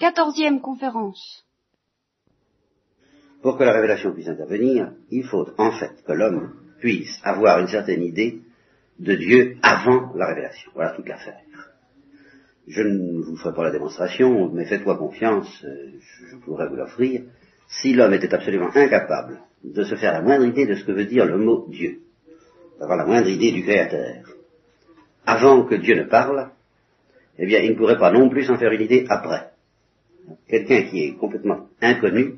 Quatorzième conférence. Pour que la révélation puisse intervenir, il faut en fait que l'homme puisse avoir une certaine idée de Dieu avant la révélation. Voilà toute l'affaire. Je ne vous ferai pas la démonstration, mais faites-moi confiance, euh, je pourrais vous l'offrir. Si l'homme était absolument incapable de se faire la moindre idée de ce que veut dire le mot Dieu, d'avoir la moindre idée du Créateur, avant que Dieu ne parle, eh bien, il ne pourrait pas non plus s'en faire une idée après. Quelqu'un qui est complètement inconnu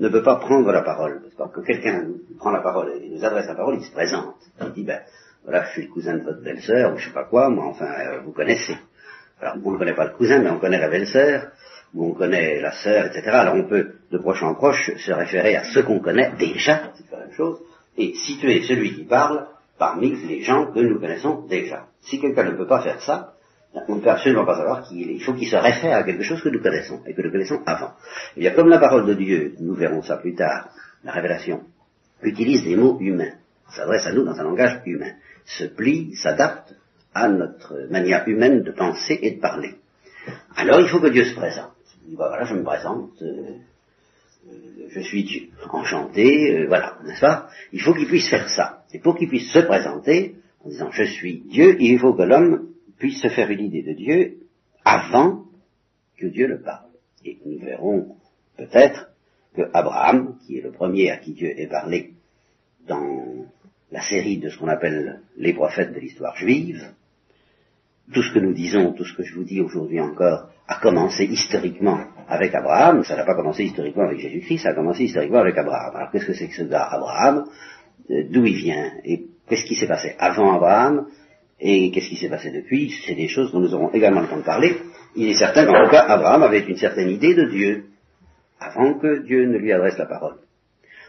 ne peut pas prendre la parole. Parce que quand quelqu'un prend la parole et nous adresse la parole, il se présente. Il dit, ben, voilà, je suis le cousin de votre belle-sœur, ou je sais pas quoi, moi, enfin, euh, vous connaissez. Alors, on ne connaît pas le cousin, mais on connaît la belle-sœur, ou on connaît la sœur, etc. Alors, on peut, de proche en proche, se référer à ce qu'on connaît déjà, c'est la même chose, et situer celui qui parle parmi les gens que nous connaissons déjà. Si quelqu'un ne peut pas faire ça, on ne peut absolument pas savoir qui il est. Il faut qu'il se réfère à quelque chose que nous connaissons, et que nous connaissons avant. Bien, comme la parole de Dieu, nous verrons ça plus tard, la révélation, utilise des mots humains, s'adresse à nous dans un langage humain, se plie, s'adapte à notre manière humaine de penser et de parler. Alors il faut que Dieu se présente. Ben voilà, je me présente, euh, euh, je suis Dieu, enchanté, euh, voilà, n'est-ce pas? Il faut qu'il puisse faire ça. Et pour qu'il puisse se présenter, en disant je suis Dieu, il faut que l'homme puisse se faire une idée de Dieu avant que Dieu le parle. Et nous verrons peut-être que Abraham, qui est le premier à qui Dieu est parlé dans la série de ce qu'on appelle les prophètes de l'histoire juive, tout ce que nous disons, tout ce que je vous dis aujourd'hui encore, a commencé historiquement avec Abraham, ça n'a pas commencé historiquement avec Jésus-Christ, ça a commencé historiquement avec Abraham. Alors qu'est-ce que c'est que ce gars Abraham? Euh, D'où il vient? Et qu'est-ce qui s'est passé avant Abraham? Et qu'est-ce qui s'est passé depuis? C'est des choses dont nous aurons également le temps de parler. Il est certain qu'en tout cas, Abraham avait une certaine idée de Dieu, avant que Dieu ne lui adresse la parole.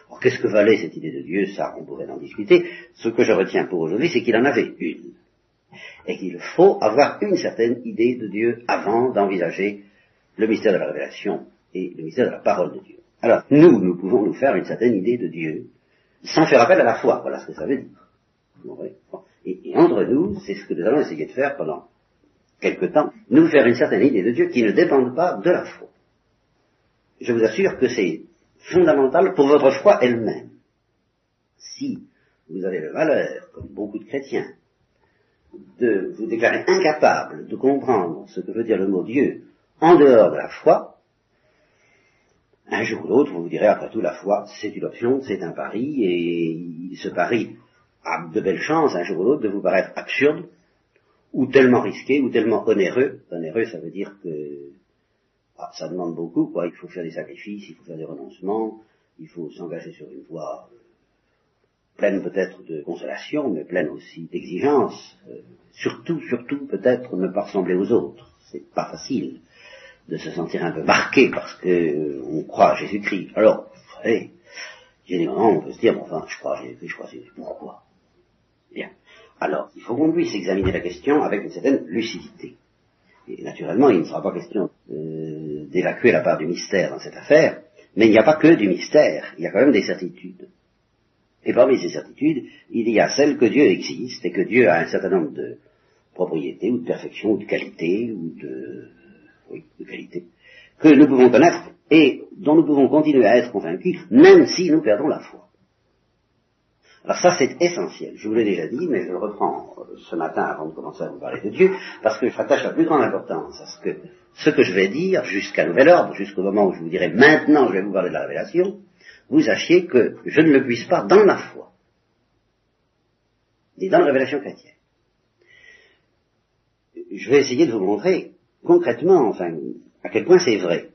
Alors qu'est-ce que valait cette idée de Dieu? Ça, on pourrait en discuter. Ce que je retiens pour aujourd'hui, c'est qu'il en avait une et qu'il faut avoir une certaine idée de Dieu avant d'envisager le mystère de la révélation et le mystère de la parole de Dieu. Alors, nous, nous pouvons nous faire une certaine idée de Dieu sans faire appel à la foi. Voilà ce que ça veut dire. Et, entre nous, c'est ce que nous allons essayer de faire pendant quelque temps, nous faire une certaine idée de Dieu qui ne dépende pas de la foi. Je vous assure que c'est fondamental pour votre foi elle-même. Si vous avez le malheur, comme beaucoup de chrétiens, de vous déclarer incapable de comprendre ce que veut dire le mot Dieu en dehors de la foi, un jour ou l'autre, vous vous direz, après tout, la foi, c'est une option, c'est un pari, et ce pari a de belles chances, un jour ou l'autre, de vous paraître absurde, ou tellement risqué, ou tellement onéreux. Onéreux, ça veut dire que ah, ça demande beaucoup, quoi. Il faut faire des sacrifices, il faut faire des renoncements, il faut s'engager sur une voie pleine peut-être de consolation, mais pleine aussi d'exigence. Euh, surtout, surtout, peut-être ne pas ressembler aux autres. C'est pas facile de se sentir un peu marqué parce que euh, on croit à Jésus-Christ. Alors, vous savez, où on peut se dire, bon, enfin, je crois à Jésus-Christ, je crois à Jésus, pourquoi Bien. Alors, il faut qu'on puisse examiner la question avec une certaine lucidité. Et naturellement, il ne sera pas question euh, d'évacuer la part du mystère dans cette affaire, mais il n'y a pas que du mystère, il y a quand même des certitudes. Et parmi ces certitudes, il y a celle que Dieu existe et que Dieu a un certain nombre de propriétés ou de perfections ou de qualités ou de, oui, de qualités que nous pouvons connaître et dont nous pouvons continuer à être convaincus même si nous perdons la foi. Alors ça c'est essentiel, je vous l'ai déjà dit, mais je le reprends ce matin avant de commencer à vous parler de Dieu, parce que je rattache la plus grande importance à ce que, ce que je vais dire jusqu'à nouvel ordre, jusqu'au moment où je vous dirai maintenant je vais vous parler de la révélation, vous sachiez que je ne le puisse pas dans la foi, ni dans la révélation chrétienne. Je vais essayer de vous montrer concrètement, enfin, à quel point c'est vrai.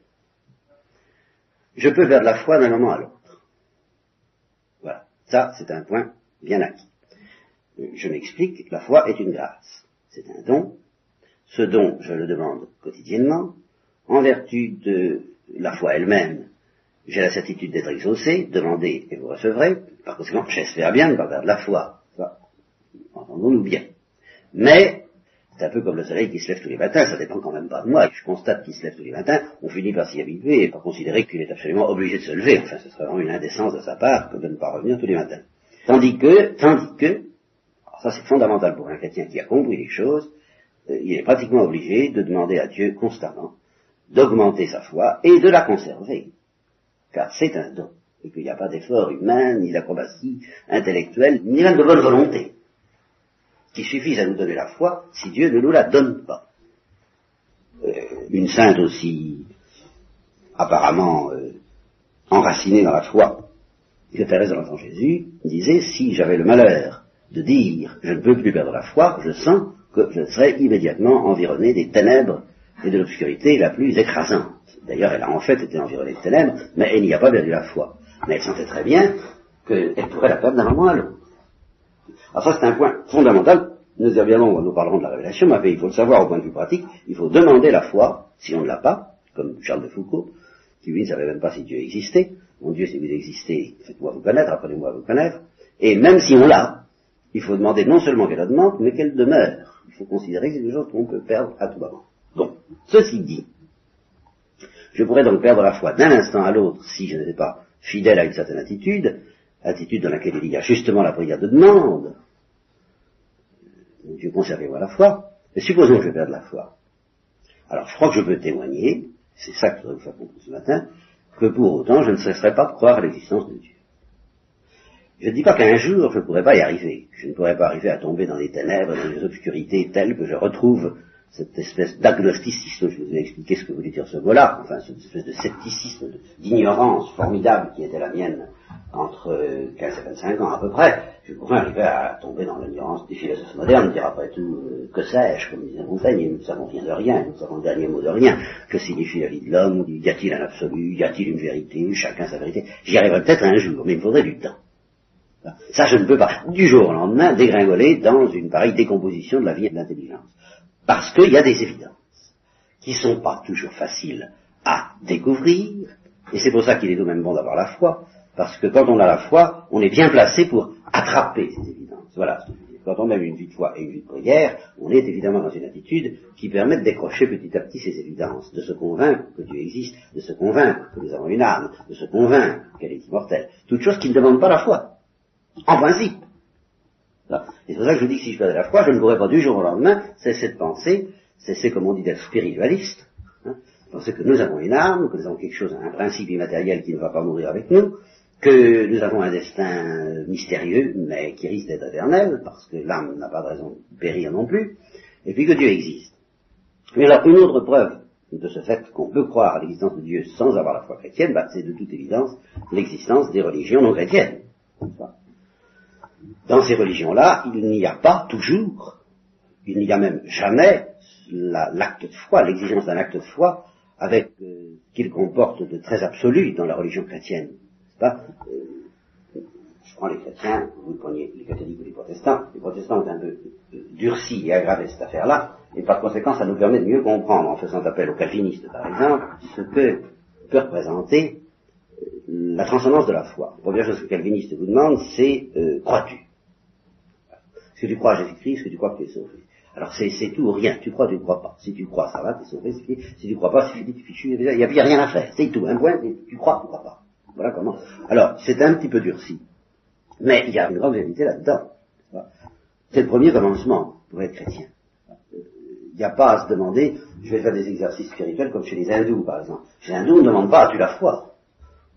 Je peux faire de la foi d'un moment à l'autre. Ça, c'est un point bien acquis. Je m'explique, la foi est une grâce. C'est un don. Ce don, je le demande quotidiennement, en vertu de la foi elle-même j'ai la certitude d'être exaucé, demandez et vous recevrez. Par conséquent, j'espère bien ne pas perdre la foi. Entendons-nous bien. Mais, c'est un peu comme le soleil qui se lève tous les matins, ça dépend quand même pas de moi. Je constate qu'il se lève tous les matins, on finit par s'y habituer et par considérer qu'il est absolument obligé de se lever. Enfin, ce serait vraiment une indécence de sa part que de ne pas revenir tous les matins. Tandis que, tandis que, ça c'est fondamental pour un chrétien qui a compris les choses, euh, il est pratiquement obligé de demander à Dieu constamment d'augmenter sa foi et de la conserver, car c'est un don, et qu'il n'y a pas d'effort humain, ni d'acrobatie intellectuelle, ni même de bonne volonté, qui suffise à nous donner la foi si Dieu ne nous la donne pas. Euh, une sainte aussi apparemment euh, enracinée dans la foi que Thérèse de l'Enfant Jésus disait, si j'avais le malheur de dire je ne peux plus perdre la foi, je sens que je serais immédiatement environné des ténèbres et de l'obscurité la plus écrasante. D'ailleurs, elle a en fait été environnée de ténèbres, mais elle n'y a pas perdu la foi. Mais elle sentait très bien qu'elle pourrait la perdre d'un moment à l'autre. Alors ça, c'est un point fondamental. Nous, évidemment, nous parlerons de la révélation, mais il faut le savoir au point de vue pratique. Il faut demander la foi, si on ne l'a pas, comme Charles de Foucault, qui lui ne savait même pas si Dieu existait. Mon Dieu, si vous existez, faites-moi vous connaître, apprenez-moi à vous connaître. Et même si on l'a, il faut demander non seulement qu'elle augmente, mais qu'elle demeure. Il faut considérer que c'est des choses qu'on peut perdre à tout moment. Donc, ceci dit, je pourrais donc perdre la foi d'un instant à l'autre si je n'étais pas fidèle à une certaine attitude, attitude dans laquelle il y a justement la prière de demande. Dieu conservez-moi la foi. Mais supposons que je perde la foi. Alors je crois que je peux témoigner, c'est ça que je voudrais vous faire comprendre ce matin, que pour autant je ne cesserai pas de croire à l'existence de Dieu. Je ne dis pas qu'un jour je ne pourrais pas y arriver. Je ne pourrais pas arriver à tomber dans les ténèbres, dans les obscurités telles que je retrouve cette espèce d'agnosticisme, je vous ai expliqué ce que voulait dire ce mot-là, enfin cette espèce de scepticisme, d'ignorance formidable qui était la mienne entre 15 et 25 ans à peu près, je pourrais arriver à tomber dans l'ignorance des philosophes modernes, dire après tout, euh, que sais-je, comme disait Montaigne, nous ne savons rien de rien, nous ne savons le dernier mot de rien, que signifie la vie de l'homme, y a-t-il un absolu, y a-t-il une vérité, chacun sa vérité, j'y arriverai peut-être un jour, mais il me faudrait du temps. Ça, je ne peux pas, du jour au lendemain, dégringoler dans une pareille décomposition de la vie et de l'intelligence. Parce qu'il y a des évidences qui ne sont pas toujours faciles à découvrir, et c'est pour ça qu'il est tout de même bon d'avoir la foi, parce que quand on a la foi, on est bien placé pour attraper ces évidences. Voilà Quand on a une vie de foi et une vie de prière, on est évidemment dans une attitude qui permet de décrocher petit à petit ces évidences, de se convaincre que Dieu existe, de se convaincre que nous avons une âme, de se convaincre qu'elle est immortelle. Toutes choses qui ne demandent pas la foi. En principe. C'est pour ça que je dis que si je faisais la foi, je ne pourrais pas du jour au lendemain cesser de penser, cesser, comme on dit, d'être spiritualiste, hein, penser que nous avons une âme, que nous avons quelque chose, un principe immatériel qui ne va pas mourir avec nous, que nous avons un destin mystérieux, mais qui risque d'être éternel, parce que l'âme n'a pas de raison de périr non plus, et puis que Dieu existe. Mais alors, une autre preuve de ce fait qu'on peut croire à l'existence de Dieu sans avoir la foi chrétienne, bah, c'est de toute évidence l'existence des religions non chrétiennes. Dans ces religions-là, il n'y a pas toujours, il n'y a même jamais l'acte de foi, l'exigence d'un acte de foi avec euh, qu'il comporte de très absolu dans la religion chrétienne. Pas euh, je prends les chrétiens, vous prenez les catholiques ou les protestants, les protestants ont un peu durci et aggravé cette affaire-là, et par conséquent ça nous permet de mieux comprendre, en faisant appel aux calvinistes par exemple, ce que peut représenter euh, la transcendance de la foi. La première chose que le calviniste vous demande, c'est crois-tu? Est-ce que tu crois à Jésus-Christ? Est-ce que tu crois que tu es sauvé? Alors c'est, tout ou rien. Tu crois, tu ne crois pas. Si tu crois, ça va, tu es sauvé. Si tu ne crois pas, c'est fini, tu fichu. Il n'y a, a rien à faire. C'est tout. Un point, tu crois, tu crois pas. Voilà comment. Alors, c'est un petit peu durci. Mais il y a une grande vérité là-dedans. C'est le premier commencement pour être chrétien. Il n'y a pas à se demander, je vais faire des exercices spirituels comme chez les hindous, par exemple. Chez les hindous, on ne demande pas, as-tu la foi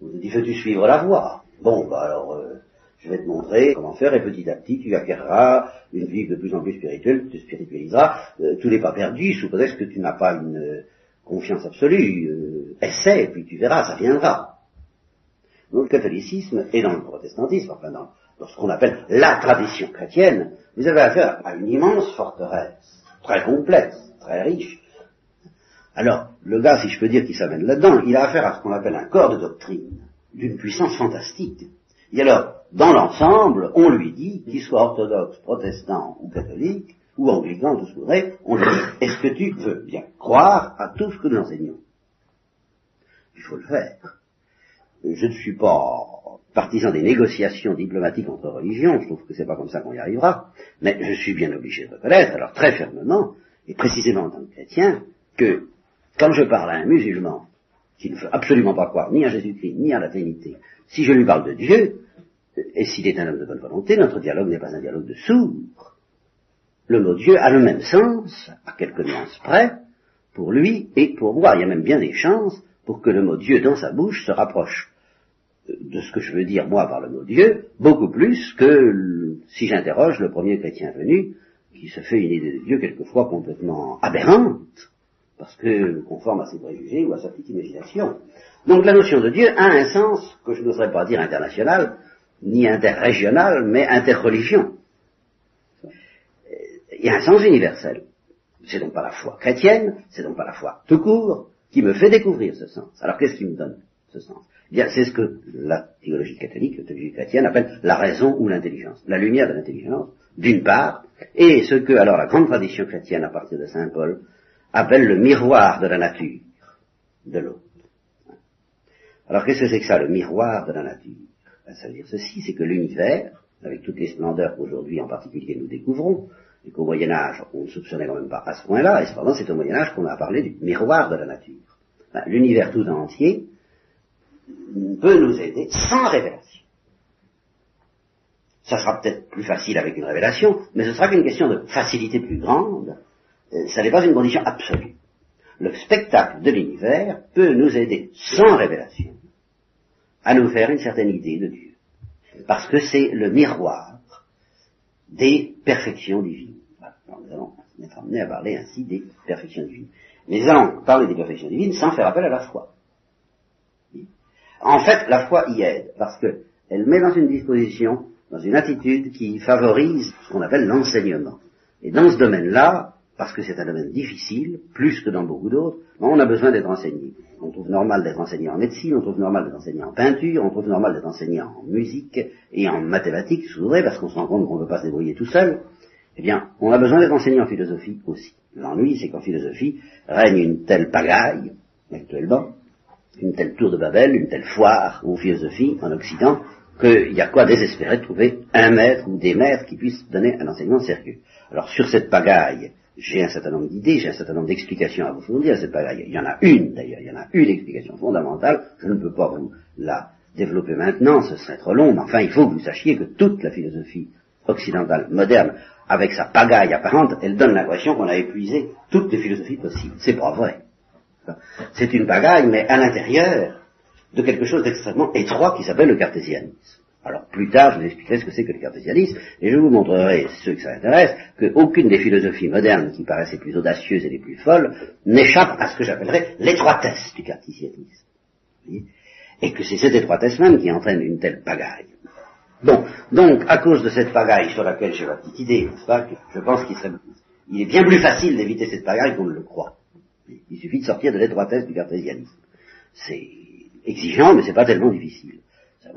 On dit, veux-tu suivre la voie? Bon, bah alors, euh, je vais te montrer comment faire et petit à petit tu acquerras une vie de plus en plus spirituelle, tu te spiritualiseras. Euh, tout n'est pas perdu sous prétexte que tu n'as pas une euh, confiance absolue. Euh, essaie puis tu verras, ça viendra. Dans le catholicisme et dans le protestantisme, enfin dans, ce qu'on appelle la tradition chrétienne, vous avez affaire à une immense forteresse, très complexe, très riche. Alors, le gars, si je peux dire, qui s'amène là-dedans, il a affaire à ce qu'on appelle un corps de doctrine, d'une puissance fantastique. Et alors, dans l'ensemble, on lui dit, qu'il soit orthodoxe, protestant ou catholique, ou anglican, tout ce que vous voudrez, on lui dit, est-ce que tu veux bien croire à tout ce que nous enseignons? Il faut le faire. Je ne suis pas partisan des négociations diplomatiques entre religions, je trouve que c'est pas comme ça qu'on y arrivera, mais je suis bien obligé de reconnaître, alors très fermement, et précisément en tant que chrétien, que quand je parle à un musulman qui ne veut absolument pas croire ni à Jésus-Christ, ni à la Trinité, si je lui parle de Dieu, et s'il est un homme de bonne volonté, notre dialogue n'est pas un dialogue de sourds. Le mot Dieu a le même sens, à quelques nuances près, pour lui et pour moi. Il y a même bien des chances pour que le mot Dieu dans sa bouche se rapproche de ce que je veux dire moi par le mot Dieu, beaucoup plus que si j'interroge le premier chrétien venu, qui se fait une idée de Dieu quelquefois complètement aberrante, parce que conforme à ses préjugés ou à sa petite imagination. Donc la notion de Dieu a un sens que je n'oserais pas dire international, ni interrégional, mais interreligion. Il y a un sens universel. C'est donc pas la foi chrétienne, c'est donc pas la foi tout court, qui me fait découvrir ce sens. Alors qu'est-ce qui me donne ce sens? C'est ce que la théologie catholique, la théologie chrétienne appelle la raison ou l'intelligence, la lumière de l'intelligence, d'une part, et ce que alors la grande tradition chrétienne à partir de saint Paul appelle le miroir de la nature, de l'autre. Alors qu'est-ce que c'est que ça, le miroir de la nature? Ben, Ça veut dire ceci, c'est que l'univers, avec toutes les splendeurs qu'aujourd'hui en particulier nous découvrons, et qu'au Moyen Âge on ne soupçonnait quand même pas à ce point-là, et cependant c'est au Moyen Âge qu'on a parlé du miroir de la nature. Ben, l'univers tout entier peut nous aider sans révélation. Ça sera peut-être plus facile avec une révélation, mais ce sera qu'une question de facilité plus grande. Euh, ça n'est pas une condition absolue. Le spectacle de l'univers peut nous aider sans révélation à nous faire une certaine idée de Dieu. Parce que c'est le miroir des perfections divines. nous allons être amenés à parler ainsi des perfections divines. Mais nous allons parler des perfections divines sans faire appel à la foi. En fait, la foi y aide, parce qu'elle met dans une disposition, dans une attitude qui favorise ce qu'on appelle l'enseignement. Et dans ce domaine-là, parce que c'est un domaine difficile, plus que dans beaucoup d'autres, on a besoin d'être enseigné. On trouve normal d'être enseigné en médecine, on trouve normal d'être enseigné en peinture, on trouve normal d'être enseigné en musique et en mathématiques, je voudrais, parce qu'on se rend compte qu'on ne peut pas se débrouiller tout seul. Eh bien, on a besoin d'être enseigné en philosophie aussi. L'ennui, c'est qu'en philosophie règne une telle pagaille, actuellement, une telle tour de Babel, une telle foire aux philosophies en Occident, qu'il y a quoi désespérer de trouver un maître ou des maîtres qui puissent donner un enseignement sérieux. Alors sur cette pagaille, j'ai un certain nombre d'idées, j'ai un certain nombre d'explications à vous fournir à cette pagaille. Il y en a une d'ailleurs, il y en a une explication fondamentale, je ne peux pas vous la développer maintenant, ce serait trop long, mais enfin il faut que vous sachiez que toute la philosophie occidentale moderne, avec sa pagaille apparente, elle donne l'impression qu'on a épuisé toutes les philosophies possibles. C'est pas vrai. C'est une pagaille, mais à l'intérieur de quelque chose d'extrêmement étroit qui s'appelle le cartésianisme. Alors plus tard, je vous expliquerai ce que c'est que le cartésianisme, et je vous montrerai, ceux que ça intéresse, qu'aucune des philosophies modernes qui paraissent les plus audacieuses et les plus folles n'échappe à ce que j'appellerais l'étroitesse du cartésianisme. Et que c'est cette étroitesse même qui entraîne une telle pagaille. Bon, donc, à cause de cette pagaille sur laquelle j'ai ma petite idée, je pense qu'il serait, il est bien plus facile d'éviter cette pagaille qu'on ne le croit. Il suffit de sortir de l'étroitesse du cartésianisme. C'est exigeant, mais c'est pas tellement difficile.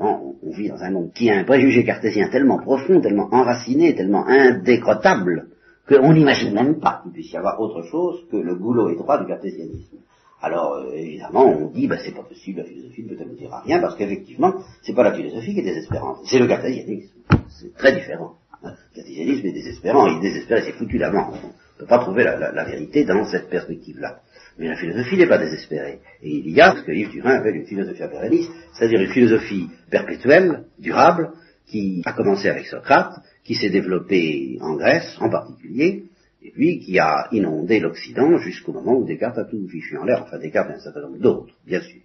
On, on, vit dans un monde qui a un préjugé cartésien tellement profond, tellement enraciné, tellement indécrottable, qu'on n'imagine même pas qu'il puisse y avoir autre chose que le goulot étroit du cartésianisme. Alors, euh, évidemment, on dit, bah, c'est pas possible, la philosophie ne peut nous dire rien, parce qu'effectivement, c'est pas la philosophie qui est désespérante, c'est le cartésianisme. C'est très différent. Le cartésianisme est désespérant, il est désespéré, c'est foutu d'avant. Ne peut pas trouver la, la vérité dans cette perspective-là. Mais la philosophie n'est pas désespérée. Et il y a ce que Yves Turin appelle une philosophie impérialiste, c'est-à-dire une philosophie perpétuelle, durable, qui a commencé avec Socrate, qui s'est développée en Grèce en particulier, et puis qui a inondé l'Occident jusqu'au moment où Descartes a tout fichu en l'air, enfin Descartes et un certain nombre d'autres, bien sûr.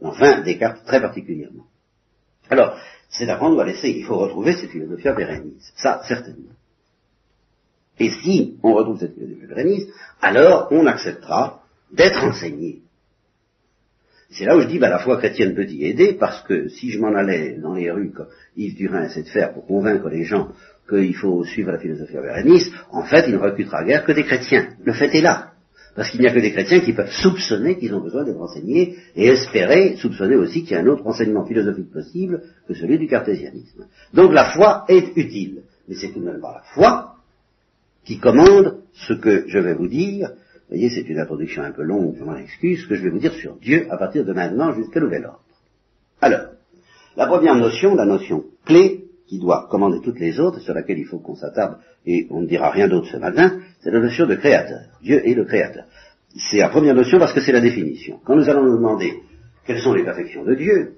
Enfin, Descartes très particulièrement. Alors, c'est prendre ou à laisser, il faut retrouver cette philosophie pérenniste, ça certainement. Et si on retrouve cette philosophie pérenniste, alors on acceptera d'être enseigné. C'est là où je dis, bah, la foi chrétienne peut y aider, parce que si je m'en allais dans les rues, comme Yves Durin essaie de faire pour convaincre les gens qu'il faut suivre la philosophie avérenniste, en fait, il ne recrutera guère que des chrétiens. Le fait est là. Parce qu'il n'y a que des chrétiens qui peuvent soupçonner qu'ils ont besoin d'être enseignés et espérer, soupçonner aussi qu'il y a un autre enseignement philosophique possible que celui du cartésianisme. Donc la foi est utile. Mais c'est tout de même la foi qui commande ce que je vais vous dire vous voyez, c'est une introduction un peu longue, je m'en excuse, ce que je vais vous dire sur Dieu à partir de maintenant jusqu'à nouvel ordre. Alors, la première notion, la notion clé, qui doit commander toutes les autres, sur laquelle il faut qu'on s'attarde, et on ne dira rien d'autre ce matin, c'est la notion de créateur. Dieu est le créateur. C'est la première notion parce que c'est la définition. Quand nous allons nous demander quelles sont les perfections de Dieu,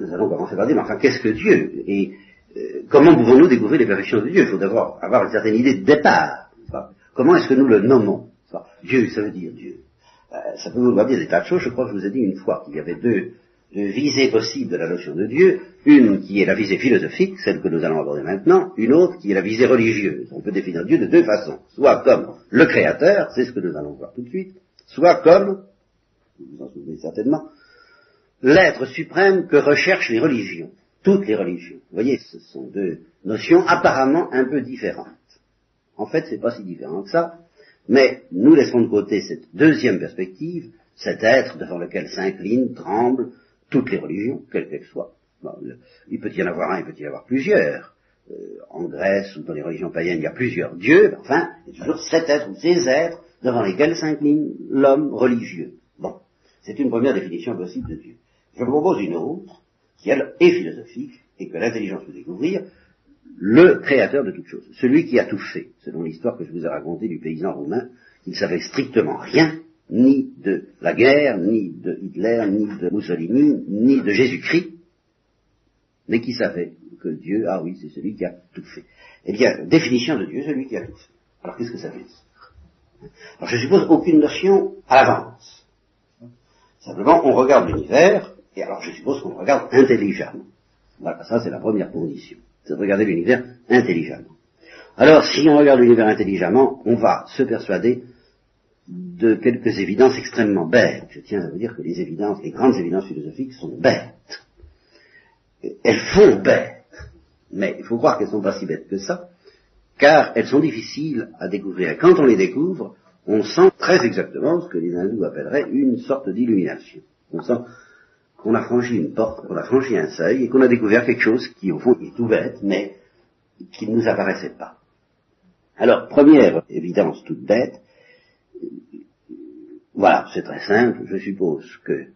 nous allons commencer par dire, mais enfin, qu'est-ce que Dieu Et comment pouvons-nous découvrir les perfections de Dieu? Il faut d'abord avoir une certaine idée de départ. Comment est-ce que nous le nommons Dieu, ça veut dire Dieu. Euh, ça peut vouloir dire des tas de choses. Je crois que je vous ai dit une fois qu'il y avait deux, deux visées possibles de la notion de Dieu. Une qui est la visée philosophique, celle que nous allons aborder maintenant, une autre qui est la visée religieuse. On peut définir Dieu de deux façons. Soit comme le Créateur, c'est ce que nous allons voir tout de suite, soit comme, vous vous en souvenez certainement, l'être suprême que recherchent les religions, toutes les religions. Vous voyez, ce sont deux notions apparemment un peu différentes. En fait, c'est pas si différent que ça, mais nous laissons de côté cette deuxième perspective, cet être devant lequel s'inclinent, tremblent toutes les religions, quelles qu'elles soient. il peut y en avoir un, il peut y en avoir plusieurs. Euh, en Grèce ou dans les religions païennes, il y a plusieurs dieux, mais enfin, il y a toujours cet être ou ces êtres devant lesquels s'incline l'homme religieux. Bon, c'est une première définition possible de Dieu. Je vous propose une autre, qui elle est philosophique, et que l'intelligence peut découvrir, le créateur de toutes choses, celui qui a tout fait, selon l'histoire que je vous ai racontée du paysan roumain, il ne savait strictement rien, ni de la guerre, ni de Hitler, ni de Mussolini, ni de Jésus-Christ, mais qui savait que Dieu, ah oui, c'est celui qui a tout fait. Eh bien, définition de Dieu, celui qui a tout fait. Alors qu'est-ce que ça veut dire? Alors je suppose aucune notion à l'avance. Simplement, on regarde l'univers, et alors je suppose qu'on regarde intelligemment. Voilà, ça c'est la première condition. C'est de regarder l'univers intelligemment. Alors, si on regarde l'univers intelligemment, on va se persuader de quelques évidences extrêmement bêtes. Je tiens à vous dire que les évidences, les grandes évidences philosophiques sont bêtes. Elles font bêtes. Mais il faut croire qu'elles ne sont pas si bêtes que ça, car elles sont difficiles à découvrir. Et quand on les découvre, on sent très exactement ce que les hindous appelleraient une sorte d'illumination. On sent qu'on a franchi une porte, qu'on a franchi un seuil, et qu'on a découvert quelque chose qui, au fond, est tout bête, mais qui ne nous apparaissait pas. Alors, première évidence toute bête, voilà, c'est très simple, je suppose que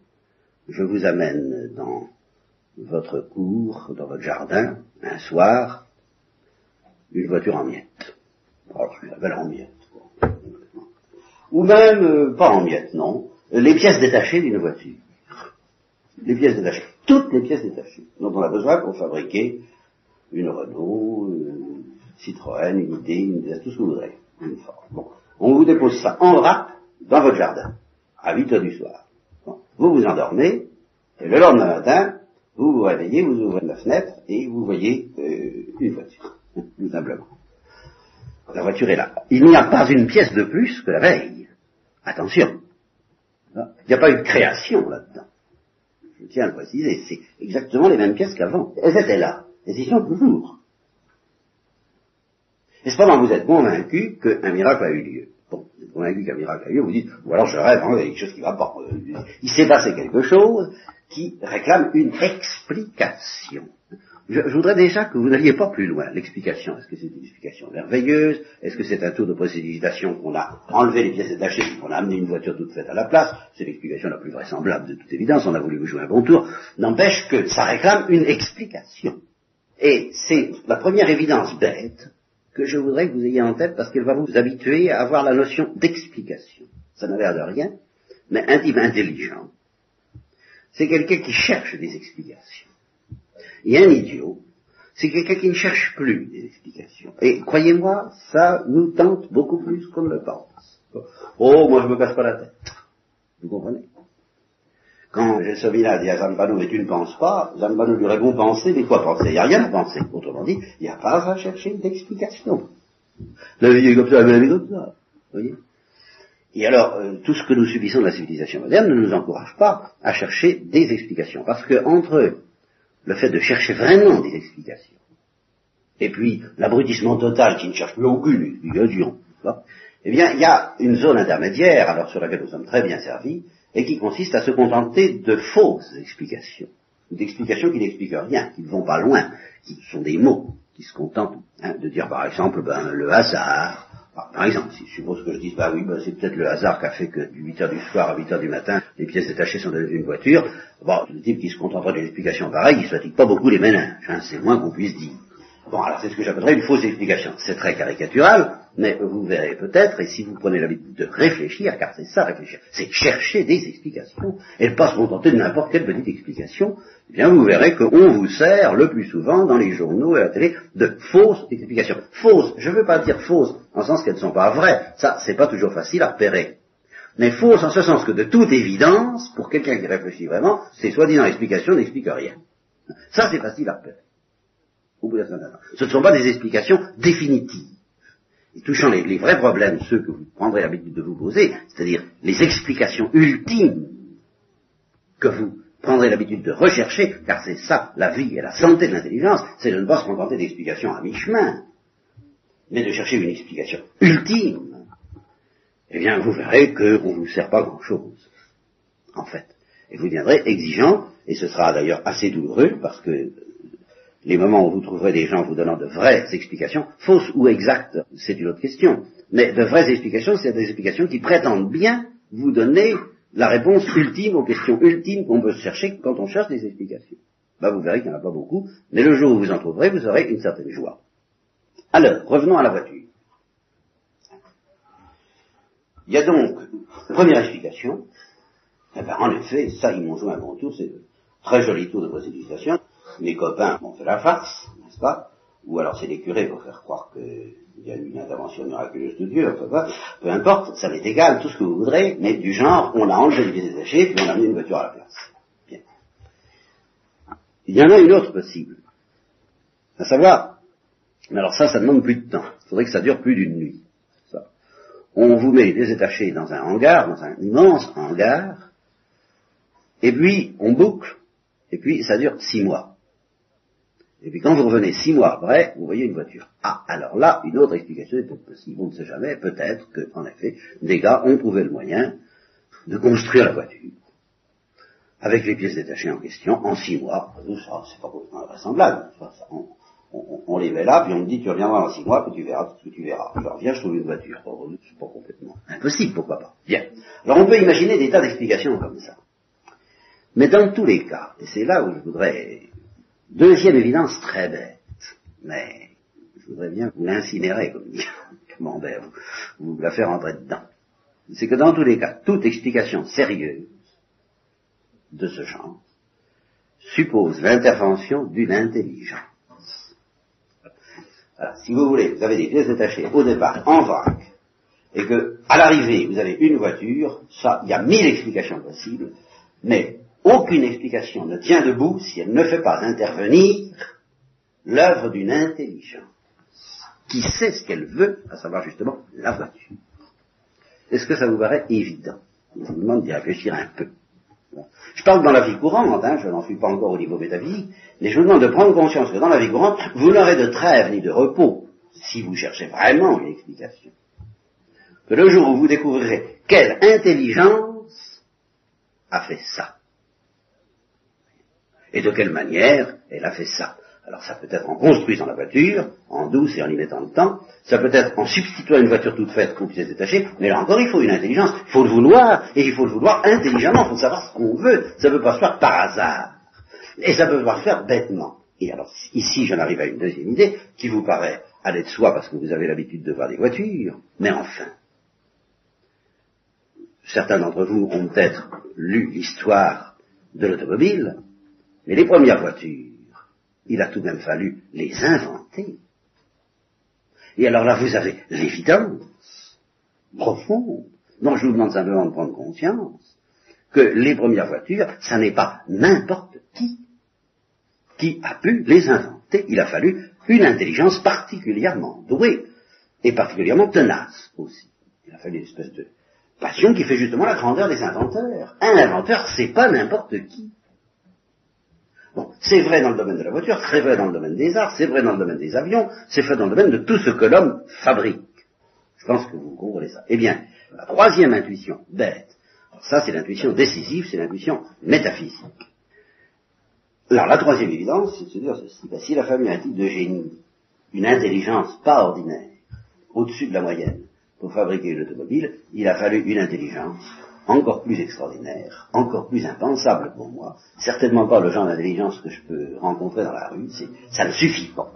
je vous amène dans votre cour, dans votre jardin, un soir, une voiture en miettes. Alors, je l'appelle en miettes ou même, euh, pas en miettes, non, les pièces détachées d'une voiture. Les pièces détachées, toutes les pièces détachées dont on a besoin pour fabriquer une Renault, une Citroën, une idée, une tout ce que vous voudrez. Bon. On vous dépose ça en rap dans votre jardin, à 8 heures du soir. Vous vous endormez, et le lendemain matin, vous vous réveillez, vous ouvrez la fenêtre, et vous voyez euh, une voiture, tout simplement. La voiture est là. Il n'y a pas une pièce de plus que la veille. Attention, il n'y a pas eu de création là-dedans. Je tiens à le préciser, c'est exactement les mêmes pièces qu'avant. Elles étaient là, elles y sont toujours. Et cependant, vous êtes convaincu qu'un miracle a eu lieu. Bon, vous êtes convaincu qu'un miracle a eu lieu, vous dites, ou alors je rêve, hein, il y a quelque chose qui va pas. Il s'est passé quelque chose qui réclame une explication. Je, voudrais déjà que vous n'alliez pas plus loin. L'explication, est-ce que c'est une explication merveilleuse? Est-ce que c'est un tour de précipitation qu'on a enlevé les pièces détachées qu'on a amené une voiture toute faite à la place? C'est l'explication la plus vraisemblable de toute évidence. On a voulu vous jouer un bon tour. N'empêche que ça réclame une explication. Et c'est la première évidence bête que je voudrais que vous ayez en tête parce qu'elle va vous habituer à avoir la notion d'explication. Ça n'a l'air de rien, mais intime intelligent. C'est quelqu'un qui cherche des explications. Et un idiot, c'est quelqu'un qui ne cherche plus des explications. Et croyez-moi, ça nous tente beaucoup plus qu'on ne le pense. Oh, moi je me casse pas la tête. Vous comprenez? Quand Gelsomina dit à Zambano, mais tu ne penses pas, Zambano lui répond penser, mais quoi penser? Il n'y a rien à penser. Autrement dit, il n'y a pas à chercher d'explication. La vie est comme ça, la vie est comme ça. Vous voyez? Et alors, euh, tout ce que nous subissons de la civilisation moderne ne nous encourage pas à chercher des explications. Parce que entre le fait de chercher vraiment des explications, et puis l'abrutissement total qui ne cherche plus aucune explication, eh bien, il y a une zone intermédiaire, alors sur laquelle nous sommes très bien servis, et qui consiste à se contenter de fausses explications, d'explications qui n'expliquent rien, qui ne vont pas loin, qui sont des mots, qui se contentent hein, de dire par exemple ben, le hasard, par exemple, si je suppose que je dise, bah oui, bah, c'est peut-être le hasard qui a fait que du 8 heures du soir à 8 heures du matin, les pièces détachées sont dans une voiture, bon, le type qui se contenterait d'une explication pareille, il ne fatigue pas beaucoup les ménages, hein, c'est moins qu'on puisse dire. Bon, alors c'est ce que j'appellerais une fausse explication. C'est très caricatural, mais vous verrez peut-être, et si vous prenez l'habitude de réfléchir, car c'est ça réfléchir, c'est chercher des explications, et ne pas se contenter de n'importe quelle petite explication, eh bien vous verrez qu'on vous sert le plus souvent dans les journaux et à la télé de fausses explications. Fausses, je ne veux pas dire fausses en sens qu'elles ne sont pas vraies, ça c'est pas toujours facile à repérer. mais fausse en ce sens que de toute évidence, pour quelqu'un qui réfléchit vraiment, ces soi-disant explications n'expliquent rien. Ça, c'est facile à repérer. Ce ne sont pas des explications définitives. Et touchant les, les vrais problèmes, ceux que vous prendrez l'habitude de vous poser, c'est-à-dire les explications ultimes que vous prendrez l'habitude de rechercher, car c'est ça la vie et la santé de l'intelligence, c'est de ne pas se contenter d'explications à mi-chemin, mais de chercher une explication ultime, eh bien vous verrez qu'on ne vous sert pas grand-chose, en fait. Et vous deviendrez exigeant, et ce sera d'ailleurs assez douloureux, parce que les moments où vous trouverez des gens vous donnant de vraies explications, fausses ou exactes, c'est une autre question, mais de vraies explications, c'est des explications qui prétendent bien vous donner la réponse ultime aux questions ultimes qu'on peut chercher quand on cherche des explications. Ben, vous verrez qu'il n'y en a pas beaucoup, mais le jour où vous en trouverez, vous aurez une certaine joie. Alors, revenons à la voiture. Il y a donc, première explication, eh ben, en effet, ça, ils m'ont joué un bon tour, c'est un très joli tour de précipitation. Mes copains m'ont fait la farce, n'est-ce pas? Ou alors c'est les curés pour faire croire qu'il y a une intervention miraculeuse de Dieu, enfin, peu importe, ça m'est égal, tout ce que vous voudrez, mais du genre, on a enlevé les pieds détachés, puis on a mis une voiture à la place. Bien. Il y en a une autre possible. À savoir, mais alors ça, ça demande plus de temps. Il faudrait que ça dure plus d'une nuit. On vous met désétaché dans un hangar, dans un immense hangar, et puis on boucle, et puis ça dure six mois. Et puis quand vous revenez six mois après, vous voyez une voiture. Ah, alors là, une autre explication est possible. On ne sait jamais, peut-être que, en effet, des gars ont trouvé le moyen de construire la voiture avec les pièces détachées en question en six mois. Ça, c'est pas complètement vraisemblable. On, on, on, les met là, puis on me dit tu reviendras dans six mois, puis tu verras ce que tu verras. Je reviens, je trouve une voiture. Oh, c'est pas complètement impossible, pourquoi pas. Bien. Alors on peut imaginer des tas d'explications comme ça. Mais dans tous les cas, et c'est là où je voudrais Deuxième évidence très bête, mais je voudrais bien vous l'incinérer, comme dit Camembert, vous, vous la faire rentrer dedans. C'est que dans tous les cas, toute explication sérieuse de ce genre suppose l'intervention d'une intelligence. Si vous voulez, vous avez des pièces détachées au départ en vrac, et que, à l'arrivée, vous avez une voiture, ça, il y a mille explications possibles, mais aucune explication ne tient debout si elle ne fait pas intervenir l'œuvre d'une intelligence qui sait ce qu'elle veut, à savoir justement la voiture. Est-ce que ça vous paraît évident? Je vous demande d'y réfléchir un peu. Je parle dans la vie courante, hein, je n'en suis pas encore au niveau métaphysique, mais je vous demande de prendre conscience que dans la vie courante, vous n'aurez de trêve ni de repos si vous cherchez vraiment une explication. Que le jour où vous découvrirez quelle intelligence a fait ça, et de quelle manière elle a fait ça? Alors ça peut être en construisant la voiture, en douce et en y mettant le temps, ça peut être en substituant une voiture toute faite qu'on puisse détacher, mais là encore il faut une intelligence, il faut le vouloir, et il faut le vouloir intelligemment, il faut savoir ce qu'on veut, ça ne peut pas se faire par hasard, et ça peut pas se faire bêtement. Et alors ici j'en arrive à une deuxième idée, qui vous paraît aller de soi parce que vous avez l'habitude de voir des voitures, mais enfin, certains d'entre vous ont peut-être lu l'histoire de l'automobile, mais les premières voitures, il a tout de même fallu les inventer. Et alors là, vous avez l'évidence profonde, dont je vous demande simplement de prendre conscience, que les premières voitures, ça n'est pas n'importe qui qui a pu les inventer. Il a fallu une intelligence particulièrement douée et particulièrement tenace aussi. Il a fallu une espèce de passion qui fait justement la grandeur des inventeurs. Un inventeur, c'est pas n'importe qui. C'est vrai dans le domaine de la voiture, c'est vrai dans le domaine des arts, c'est vrai dans le domaine des avions, c'est vrai dans le domaine de tout ce que l'homme fabrique. Je pense que vous comprenez ça. Eh bien, la troisième intuition, bête, ça c'est l'intuition décisive, c'est l'intuition métaphysique. Alors la troisième évidence, c'est de se dire ceci, ben, s'il a fallu un type de génie, une intelligence pas ordinaire, au-dessus de la moyenne, pour fabriquer une automobile, il a fallu une intelligence encore plus extraordinaire, encore plus impensable pour moi, certainement pas le genre d'intelligence que je peux rencontrer dans la rue, ça ne suffit pas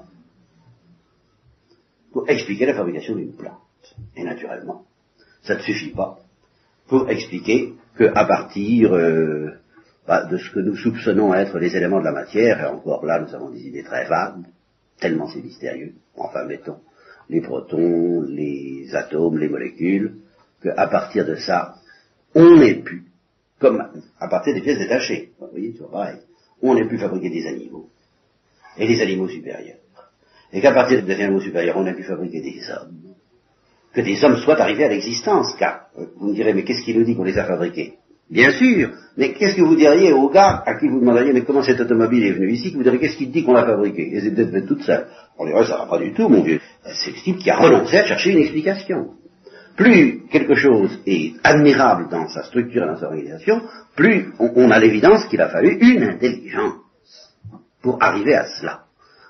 pour expliquer la fabrication d'une plante. Et naturellement, ça ne suffit pas pour expliquer qu'à partir euh, bah, de ce que nous soupçonnons être les éléments de la matière, et encore là nous avons des idées très vagues, tellement c'est mystérieux, enfin mettons, les protons, les atomes, les molécules, qu'à partir de ça, on n'est plus, comme à partir des pièces détachées, vous voyez, toujours pareil, on n'est plus fabriquer des animaux, et des animaux supérieurs. Et qu'à partir des animaux supérieurs, on a pu fabriquer des hommes. Que des hommes soient arrivés à l'existence, car euh, vous me direz, mais qu'est-ce qui nous dit qu'on les a fabriqués? Bien sûr, mais qu'est-ce que vous diriez au gars à qui vous demanderiez, mais comment cette automobile est venue ici, que vous diriez, qu'est-ce qui dit qu'on l'a fabriquée Et c'est peut-être toute seule. On dirait, ça va pas du tout, mon Dieu. C'est le type qui a renoncé à chercher une explication. Plus quelque chose est admirable dans sa structure et dans sa organisation, plus on a l'évidence qu'il a fallu une intelligence pour arriver à cela.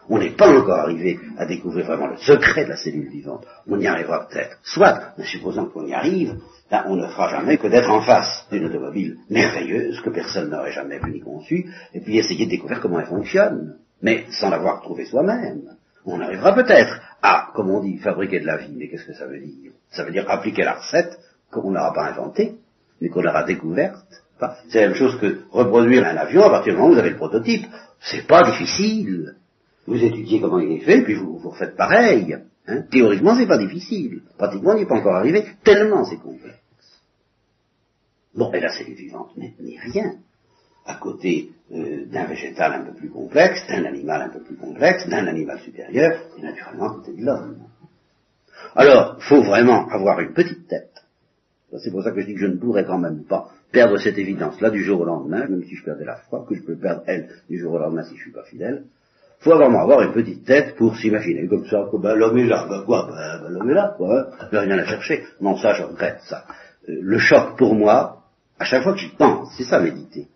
On n'est pas encore arrivé à découvrir vraiment le secret de la cellule vivante. On y arrivera peut-être. Soit, mais supposons qu'on y arrive, ben, on ne fera jamais que d'être en face d'une automobile merveilleuse que personne n'aurait jamais vu ni conçue, et puis essayer de découvrir comment elle fonctionne, mais sans l'avoir trouvée soi-même. On arrivera peut-être à, comme on dit, fabriquer de la vie. Mais qu'est-ce que ça veut dire? Ça veut dire appliquer la recette qu'on n'aura pas inventée, mais qu'on aura découverte. c'est la même chose que reproduire un avion à partir du moment où vous avez le prototype. C'est pas difficile. Vous étudiez comment il est fait, puis vous, vous faites pareil. Hein? Théoriquement, c'est pas difficile. Pratiquement, il n'est pas encore arrivé, tellement c'est complexe. Bon, et là, c'est vivante mais rien. À côté euh, d'un végétal un peu plus complexe, d'un animal un peu plus complexe, d'un animal supérieur, et naturellement à côté de l'homme. Alors, faut vraiment avoir une petite tête. C'est pour ça que je dis que je ne pourrais quand même pas perdre cette évidence-là du jour au lendemain, même si je perdais la foi, que je peux perdre elle du jour au lendemain si je suis pas fidèle faut vraiment avoir une petite tête pour s'imaginer comme ça, que ben, l'homme est là, ben quoi, ben, ben l'homme est là, quoi, hein, rien à chercher. Non, ça, je regrette ça. Euh, le choc pour moi, à chaque fois que j'y pense, c'est ça méditer.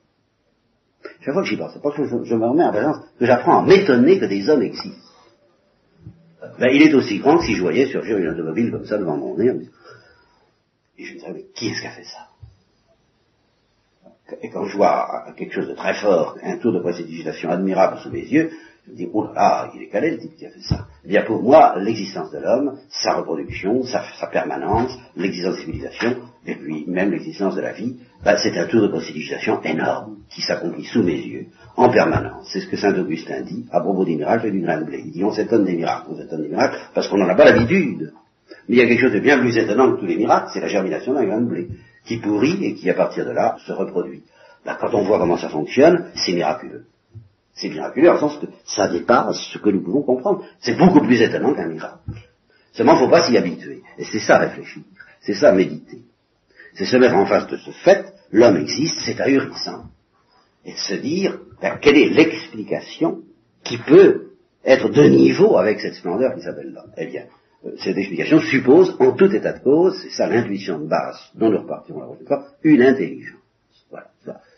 Chaque fois que j'y pense, c'est parce que je, me remets en présence, que j'apprends à m'étonner que des hommes existent. Ben, il est aussi grand que si je voyais surgir une automobile comme ça devant mon nez, et je me disais, mais qui est-ce qui a fait ça? Et quand je vois quelque chose de très fort, un tour de précipitation admirable sous mes yeux, je me dis, oh là là, il est calé le qui a fait ça. Eh bien pour moi, l'existence de l'homme, sa reproduction, sa, permanence, l'existence de civilisation, et puis même l'existence de la vie, bah, c'est un tour de constitution énorme qui s'accomplit sous mes yeux, en permanence. C'est ce que saint Augustin dit à propos des miracles et du grain de blé. Il dit on s'étonne des miracles, on s'étonne des miracles, parce qu'on n'en a pas l'habitude. Mais il y a quelque chose de bien plus étonnant que tous les miracles, c'est la germination d'un grain de blé, qui pourrit et qui à partir de là se reproduit. Bah, quand on voit comment ça fonctionne, c'est miraculeux. C'est miraculeux en sens que ça dépasse ce que nous pouvons comprendre. C'est beaucoup plus étonnant qu'un miracle. Seulement, il ne faut pas s'y habituer. Et c'est ça réfléchir. C'est ça méditer. C'est se mettre en face de ce fait, l'homme existe, c'est ahurissant. Et se dire, ben, quelle est l'explication qui peut être de niveau avec cette splendeur qui s'appelle l'homme? Eh bien, euh, cette explication suppose, en tout état de cause, c'est ça l'intuition de base dont nous repartirons la prochaine une intelligence. Voilà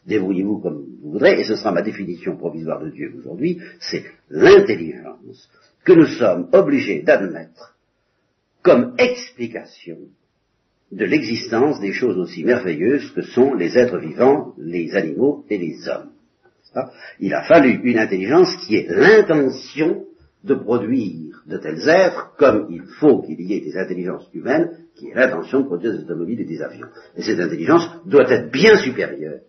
débrouillez-vous comme vous voudrez, et ce sera ma définition provisoire de Dieu aujourd'hui, c'est l'intelligence que nous sommes obligés d'admettre comme explication de l'existence des choses aussi merveilleuses que sont les êtres vivants, les animaux et les hommes. Il a fallu une intelligence qui ait l'intention de produire de tels êtres comme il faut qu'il y ait des intelligences humaines qui aient l'intention de produire des automobiles et des avions. Et cette intelligence doit être bien supérieure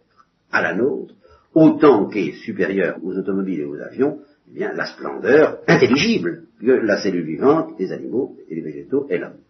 à la nôtre, autant qu'est supérieure aux automobiles et aux avions, eh bien, la splendeur intelligible que la cellule vivante, les animaux et les végétaux et l'homme.